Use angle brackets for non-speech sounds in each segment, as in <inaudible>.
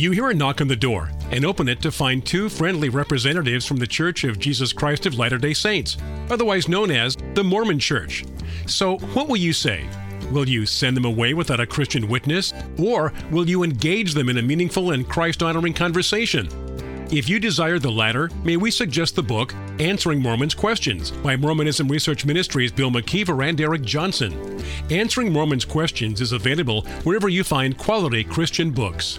You hear a knock on the door and open it to find two friendly representatives from the Church of Jesus Christ of Latter day Saints, otherwise known as the Mormon Church. So, what will you say? Will you send them away without a Christian witness? Or will you engage them in a meaningful and Christ honoring conversation? If you desire the latter, may we suggest the book Answering Mormons Questions by Mormonism Research Ministries Bill McKeever and Eric Johnson. Answering Mormons Questions is available wherever you find quality Christian books.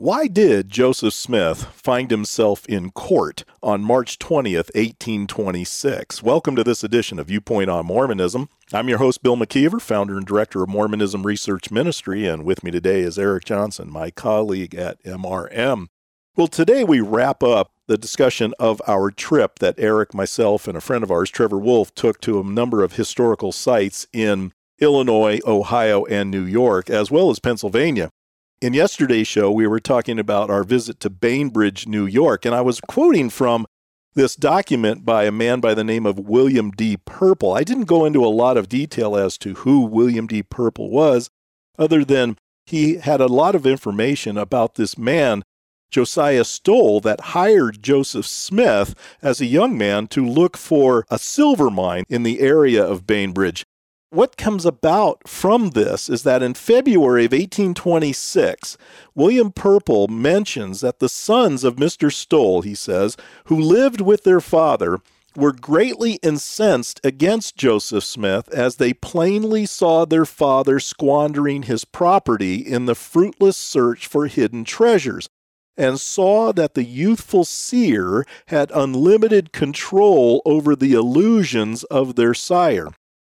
Why did Joseph Smith find himself in court on March 20th, 1826? Welcome to this edition of Viewpoint on Mormonism. I'm your host, Bill McKeever, founder and director of Mormonism Research Ministry, and with me today is Eric Johnson, my colleague at MRM. Well, today we wrap up the discussion of our trip that Eric, myself, and a friend of ours, Trevor Wolf, took to a number of historical sites in Illinois, Ohio, and New York, as well as Pennsylvania. In yesterday's show, we were talking about our visit to Bainbridge, New York, and I was quoting from this document by a man by the name of William D. Purple. I didn't go into a lot of detail as to who William D. Purple was, other than he had a lot of information about this man, Josiah Stowell, that hired Joseph Smith as a young man to look for a silver mine in the area of Bainbridge. What comes about from this is that in February of 1826, William Purple mentions that the sons of Mr. Stowell, he says, who lived with their father, were greatly incensed against Joseph Smith as they plainly saw their father squandering his property in the fruitless search for hidden treasures, and saw that the youthful seer had unlimited control over the illusions of their sire.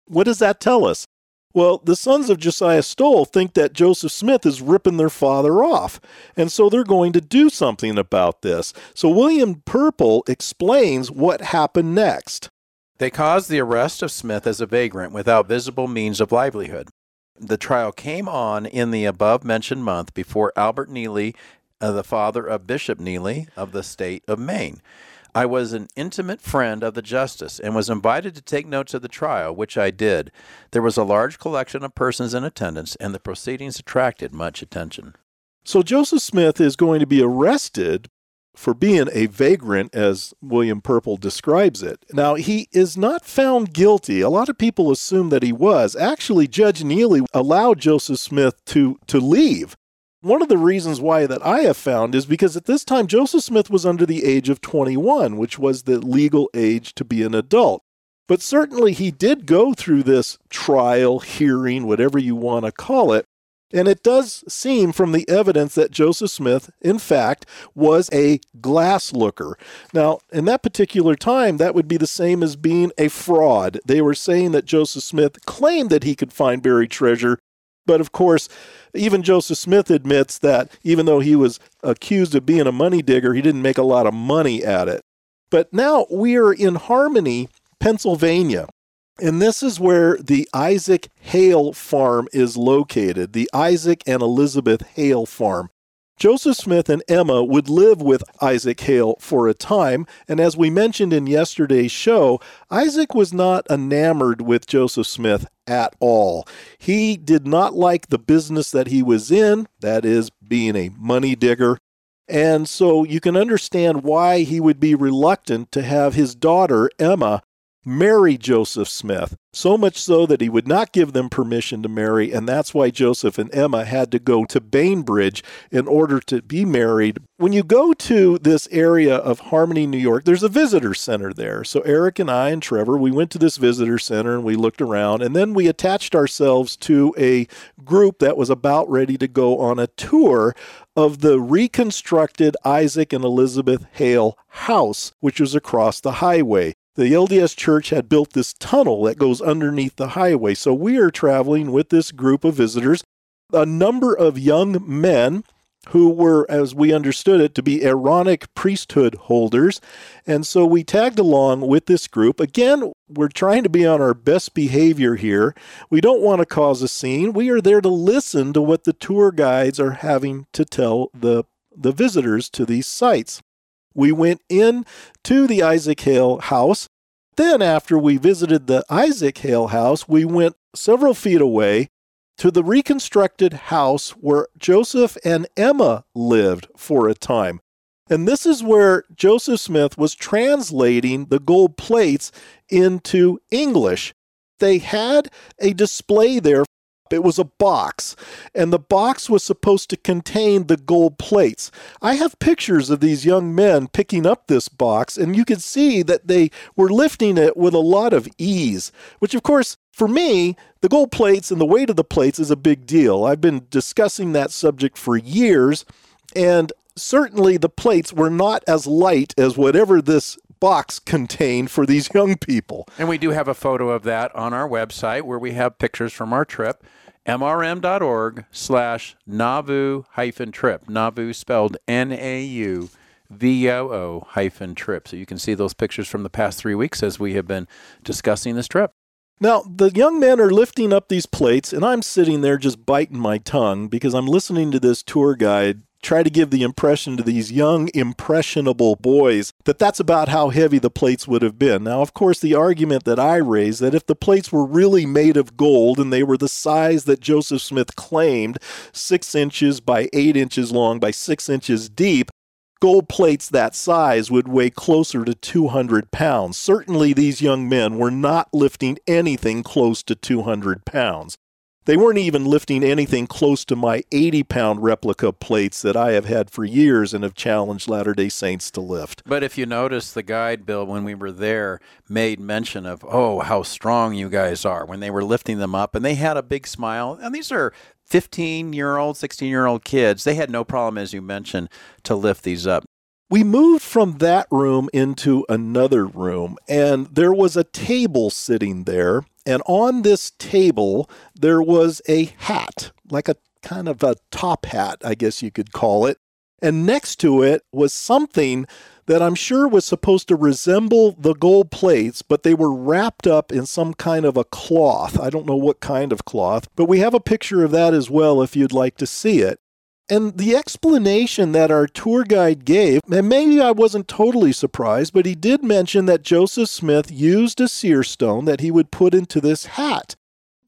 What does that tell us? Well, the sons of Josiah Stowell think that Joseph Smith is ripping their father off, and so they're going to do something about this. So William Purple explains what happened next. They caused the arrest of Smith as a vagrant without visible means of livelihood. The trial came on in the above mentioned month before Albert Neely, uh, the father of Bishop Neely of the state of Maine. I was an intimate friend of the justice and was invited to take notes of the trial, which I did. There was a large collection of persons in attendance, and the proceedings attracted much attention. So Joseph Smith is going to be arrested for being a vagrant, as William Purple describes it. Now, he is not found guilty. A lot of people assume that he was. Actually, Judge Neely allowed Joseph Smith to, to leave one of the reasons why that I have found is because at this time Joseph Smith was under the age of 21, which was the legal age to be an adult. But certainly he did go through this trial, hearing, whatever you want to call it. And it does seem from the evidence that Joseph Smith, in fact, was a glass looker. Now, in that particular time, that would be the same as being a fraud. They were saying that Joseph Smith claimed that he could find buried treasure, but of course, even Joseph Smith admits that even though he was accused of being a money digger, he didn't make a lot of money at it. But now we are in Harmony, Pennsylvania. And this is where the Isaac Hale farm is located, the Isaac and Elizabeth Hale farm. Joseph Smith and Emma would live with Isaac Hale for a time, and as we mentioned in yesterday's show, Isaac was not enamored with Joseph Smith at all. He did not like the business that he was in, that is, being a money digger. And so you can understand why he would be reluctant to have his daughter, Emma, marry Joseph Smith, so much so that he would not give them permission to marry, and that's why Joseph and Emma had to go to Bainbridge in order to be married. When you go to this area of Harmony, New York, there's a visitor center there. So Eric and I and Trevor, we went to this visitor center and we looked around, and then we attached ourselves to a group that was about ready to go on a tour of the reconstructed Isaac and Elizabeth Hale house, which was across the highway the LDS Church had built this tunnel that goes underneath the highway. So we are traveling with this group of visitors. A number of young men who were, as we understood it, to be Aaronic priesthood holders. And so we tagged along with this group. Again, we're trying to be on our best behavior here. We don't want to cause a scene. We are there to listen to what the tour guides are having to tell the, the visitors to these sites. We went in to the Isaac Hale house. Then, after we visited the Isaac Hale house, we went several feet away to the reconstructed house where Joseph and Emma lived for a time. And this is where Joseph Smith was translating the gold plates into English. They had a display there it was a box, and the box was supposed to contain the gold plates. I have pictures of these young men picking up this box, and you could see that they were lifting it with a lot of ease, which, of course, for me, the gold plates and the weight of the plates is a big deal. I've been discussing that subject for years, and certainly the plates were not as light as whatever this box contained for these young people. And we do have a photo of that on our website where we have pictures from our trip mrm.org slash nauvoo hyphen trip nauvoo spelled N-A-U V-O-O hyphen trip. So you can see those pictures from the past three weeks as we have been discussing this trip. Now, the young men are lifting up these plates, and I'm sitting there just biting my tongue because I'm listening to this tour guide try to give the impression to these young, impressionable boys that that's about how heavy the plates would have been. Now, of course, the argument that I raise that if the plates were really made of gold and they were the size that Joseph Smith claimed, six inches by eight inches long by six inches deep, gold plates that size would weigh closer to 200 pounds. Certainly, these young men were not lifting anything close to 200 pounds. They weren't even lifting anything close to my 80 pound replica plates that I have had for years and have challenged Latter day Saints to lift. But if you notice, the guide, Bill, when we were there, made mention of, oh, how strong you guys are when they were lifting them up. And they had a big smile. And these are 15 year old, 16 year old kids. They had no problem, as you mentioned, to lift these up. We moved from that room into another room, and there was a table sitting there and on this table, there was a hat, like a kind of a top hat, I guess you could call it. And next to it was something that I'm sure was supposed to resemble the gold plates, but they were wrapped up in some kind of a cloth. I don't know what kind of cloth, but we have a picture of that as well if you'd like to see it. And the explanation that our tour guide gave, and maybe I wasn't totally surprised, but he did mention that Joseph Smith used a seer stone that he would put into this hat.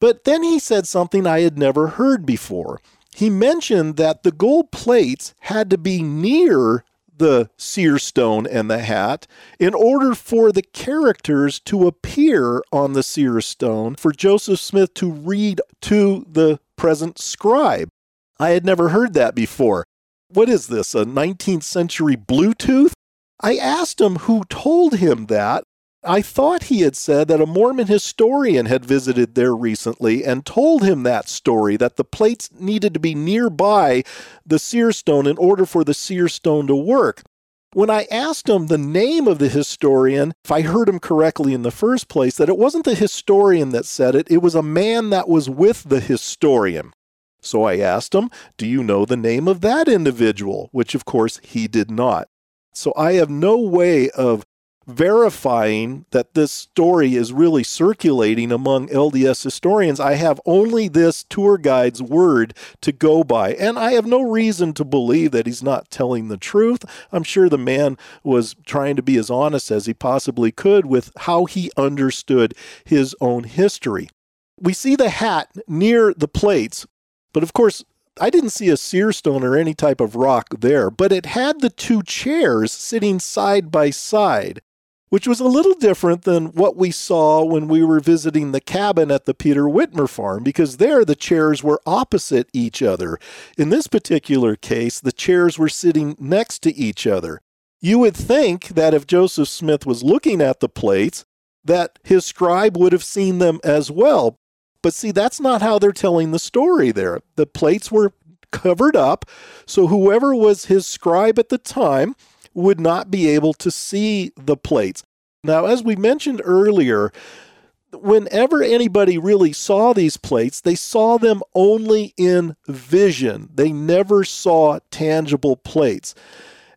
But then he said something I had never heard before. He mentioned that the gold plates had to be near the seer stone and the hat in order for the characters to appear on the seer stone for Joseph Smith to read to the present scribe. I had never heard that before. What is this, a 19th century Bluetooth? I asked him who told him that. I thought he had said that a Mormon historian had visited there recently and told him that story that the plates needed to be nearby the seer stone in order for the seer stone to work. When I asked him the name of the historian, if I heard him correctly in the first place, that it wasn't the historian that said it, it was a man that was with the historian. So I asked him, Do you know the name of that individual? Which, of course, he did not. So I have no way of verifying that this story is really circulating among LDS historians. I have only this tour guide's word to go by, and I have no reason to believe that he's not telling the truth. I'm sure the man was trying to be as honest as he possibly could with how he understood his own history. We see the hat near the plates but of course, I didn't see a seer stone or any type of rock there, but it had the two chairs sitting side by side, which was a little different than what we saw when we were visiting the cabin at the Peter Whitmer farm, because there the chairs were opposite each other. In this particular case, the chairs were sitting next to each other. You would think that if Joseph Smith was looking at the plates, that his scribe would have seen them as well, but see, that's not how they're telling the story there. The plates were covered up, so whoever was his scribe at the time would not be able to see the plates. Now, as we mentioned earlier, whenever anybody really saw these plates, they saw them only in vision. They never saw tangible plates.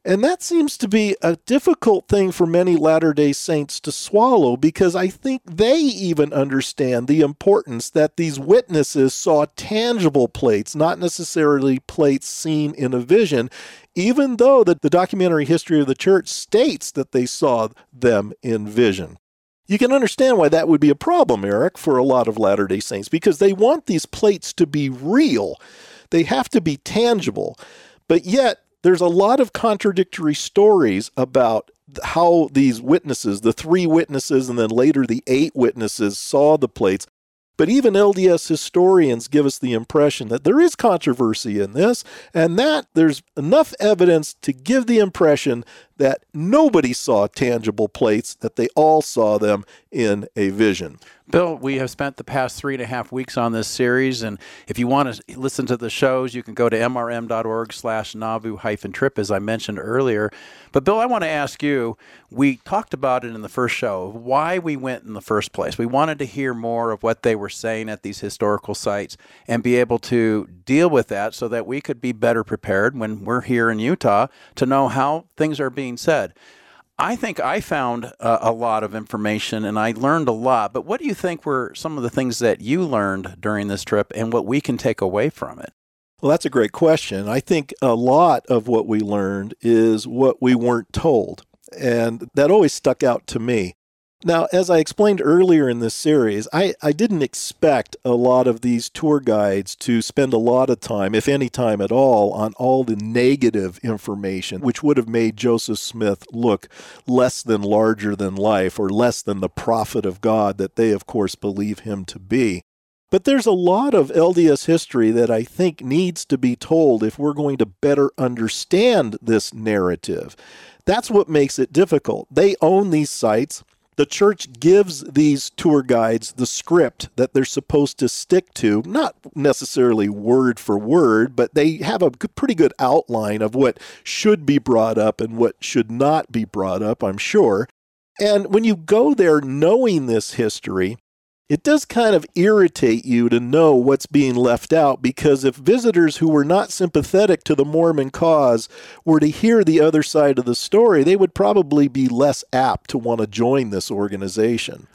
And that seems to be a difficult thing for many Latter day Saints to swallow because I think they even understand the importance that these witnesses saw tangible plates, not necessarily plates seen in a vision, even though the, the documentary history of the church states that they saw them in vision. You can understand why that would be a problem, Eric, for a lot of Latter day Saints because they want these plates to be real. They have to be tangible. But yet, there's a lot of contradictory stories about how these witnesses, the three witnesses and then later the eight witnesses, saw the plates. But even LDS historians give us the impression that there is controversy in this, and that there's enough evidence to give the impression that nobody saw tangible plates, that they all saw them in a vision. Bill, we have spent the past three and a half weeks on this series, and if you want to listen to the shows, you can go to mrm.org slash nauvoo hyphen trip, as I mentioned earlier. But Bill, I want to ask you, we talked about it in the first show, why we went in the first place. We wanted to hear more of what they were saying at these historical sites and be able to deal with that so that we could be better prepared when we're here in Utah to know how things are being said. I think I found uh, a lot of information and I learned a lot. But what do you think were some of the things that you learned during this trip and what we can take away from it? Well, that's a great question. I think a lot of what we learned is what we weren't told. And that always stuck out to me. Now, as I explained earlier in this series, I, I didn't expect a lot of these tour guides to spend a lot of time, if any time at all, on all the negative information, which would have made Joseph Smith look less than larger than life or less than the prophet of God that they, of course, believe him to be. But there's a lot of LDS history that I think needs to be told if we're going to better understand this narrative. That's what makes it difficult. They own these sites the church gives these tour guides the script that they're supposed to stick to, not necessarily word for word, but they have a pretty good outline of what should be brought up and what should not be brought up, I'm sure. And when you go there knowing this history, it does kind of irritate you to know what's being left out because if visitors who were not sympathetic to the Mormon cause were to hear the other side of the story, they would probably be less apt to want to join this organization.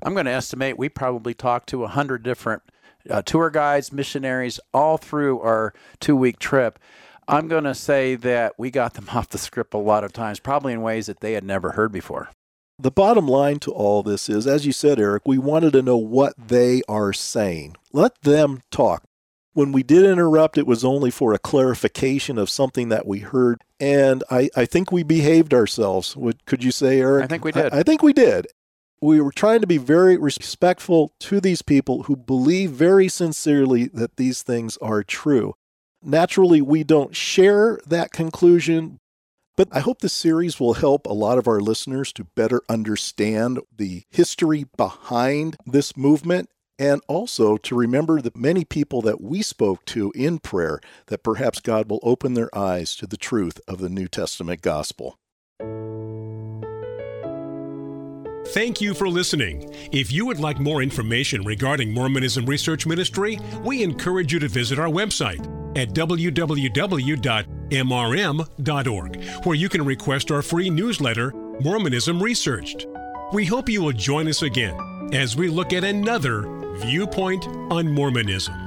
I'm going to estimate we probably talked to 100 different uh, tour guides, missionaries, all through our two week trip. I'm going to say that we got them <laughs> off the script a lot of times, probably in ways that they had never heard before. The bottom line to all this is, as you said, Eric, we wanted to know what they are saying. Let them talk. When we did interrupt, it was only for a clarification of something that we heard. And I, I think we behaved ourselves. What could you say, Eric? I think we did. I, I think we did. We were trying to be very respectful to these people who believe very sincerely that these things are true. Naturally, we don't share that conclusion, but I hope this series will help a lot of our listeners to better understand the history behind this movement and also to remember the many people that we spoke to in prayer that perhaps God will open their eyes to the truth of the New Testament gospel. Thank you for listening. If you would like more information regarding Mormonism Research Ministry, we encourage you to visit our website at www mrm.org, where you can request our free newsletter, Mormonism Researched. We hope you will join us again as we look at another viewpoint on Mormonism.